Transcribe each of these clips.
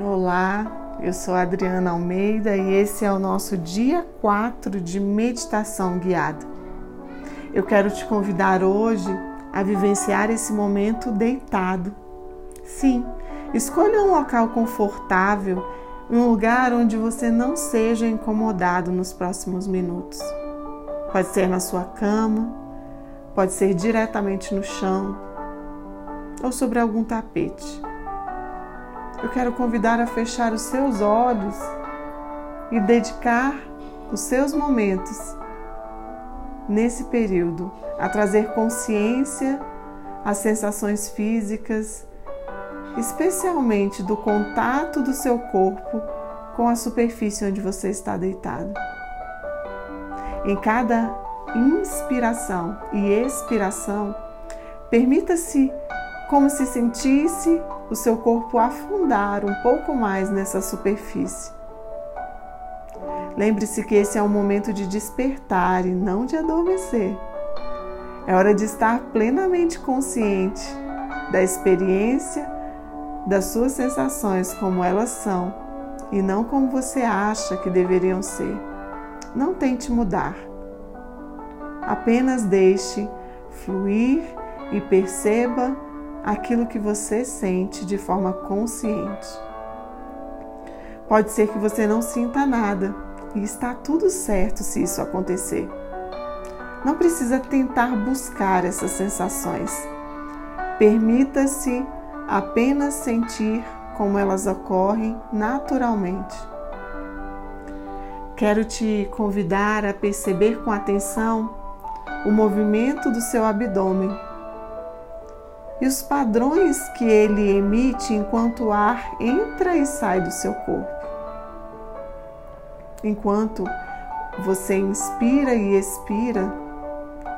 Olá, eu sou Adriana Almeida e esse é o nosso dia 4 de meditação guiada. Eu quero te convidar hoje a vivenciar esse momento deitado. Sim, escolha um local confortável, um lugar onde você não seja incomodado nos próximos minutos. Pode ser na sua cama, pode ser diretamente no chão ou sobre algum tapete eu quero convidar a fechar os seus olhos e dedicar os seus momentos nesse período a trazer consciência às sensações físicas, especialmente do contato do seu corpo com a superfície onde você está deitado. Em cada inspiração e expiração, permita-se como se sentisse o seu corpo afundar um pouco mais nessa superfície. Lembre-se que esse é um momento de despertar e não de adormecer. É hora de estar plenamente consciente da experiência, das suas sensações como elas são e não como você acha que deveriam ser. Não tente mudar. Apenas deixe fluir e perceba aquilo que você sente de forma consciente. Pode ser que você não sinta nada e está tudo certo se isso acontecer. Não precisa tentar buscar essas sensações. Permita-se apenas sentir como elas ocorrem naturalmente. Quero te convidar a perceber com atenção o movimento do seu abdômen e os padrões que ele emite enquanto o ar entra e sai do seu corpo. Enquanto você inspira e expira,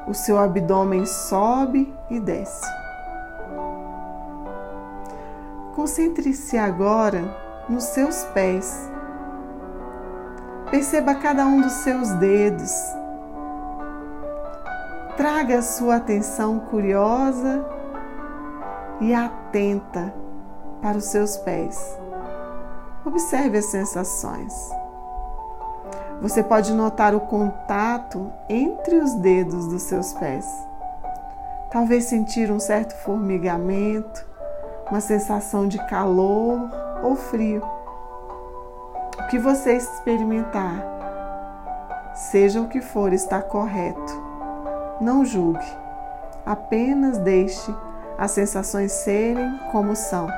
o seu abdômen sobe e desce. Concentre-se agora nos seus pés. Perceba cada um dos seus dedos. Traga sua atenção curiosa e atenta para os seus pés. Observe as sensações. Você pode notar o contato entre os dedos dos seus pés. Talvez sentir um certo formigamento, uma sensação de calor ou frio. O que você experimentar, seja o que for, está correto. Não julgue, apenas deixe as sensações serem como são.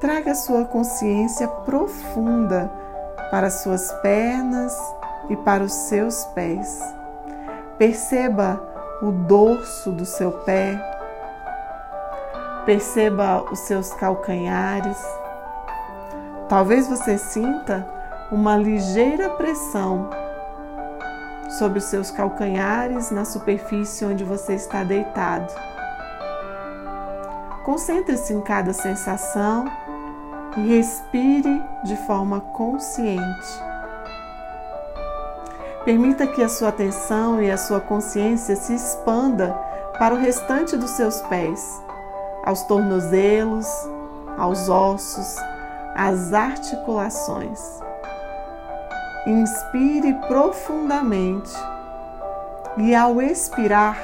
Traga sua consciência profunda para suas pernas e para os seus pés. Perceba o dorso do seu pé, perceba os seus calcanhares. Talvez você sinta uma ligeira pressão sobre os seus calcanhares na superfície onde você está deitado. Concentre-se em cada sensação e respire de forma consciente. Permita que a sua atenção e a sua consciência se expanda para o restante dos seus pés, aos tornozelos, aos ossos, às articulações. Inspire profundamente e, ao expirar,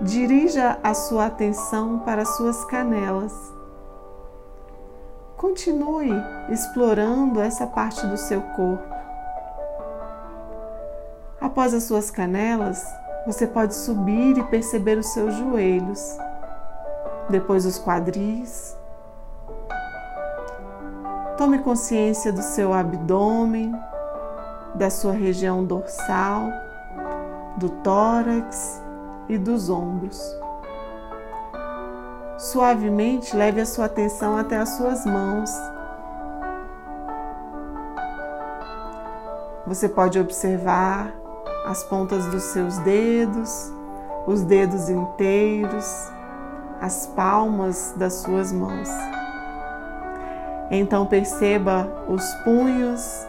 dirija a sua atenção para suas canelas. Continue explorando essa parte do seu corpo. Após as suas canelas, você pode subir e perceber os seus joelhos, depois os quadris, Tome consciência do seu abdômen, da sua região dorsal, do tórax e dos ombros. Suavemente leve a sua atenção até as suas mãos. Você pode observar as pontas dos seus dedos, os dedos inteiros, as palmas das suas mãos. Então perceba os punhos,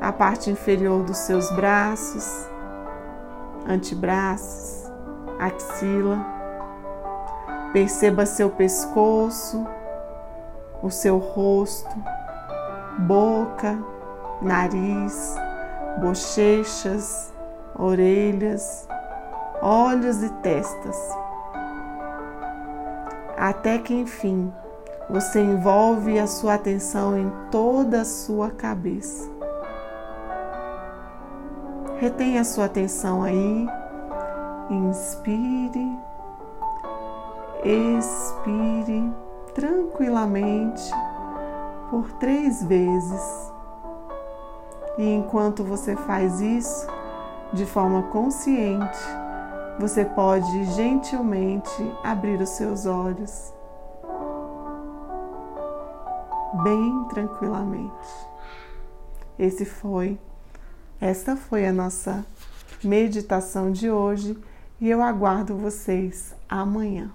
a parte inferior dos seus braços, antebraços, axila. Perceba seu pescoço, o seu rosto, boca, nariz, bochechas, orelhas, olhos e testas. Até que enfim você envolve a sua atenção em toda a sua cabeça. Retenha a sua atenção aí. Inspire, expire tranquilamente por três vezes. E enquanto você faz isso de forma consciente, você pode gentilmente abrir os seus olhos bem tranquilamente. Esse foi, esta foi a nossa meditação de hoje e eu aguardo vocês amanhã.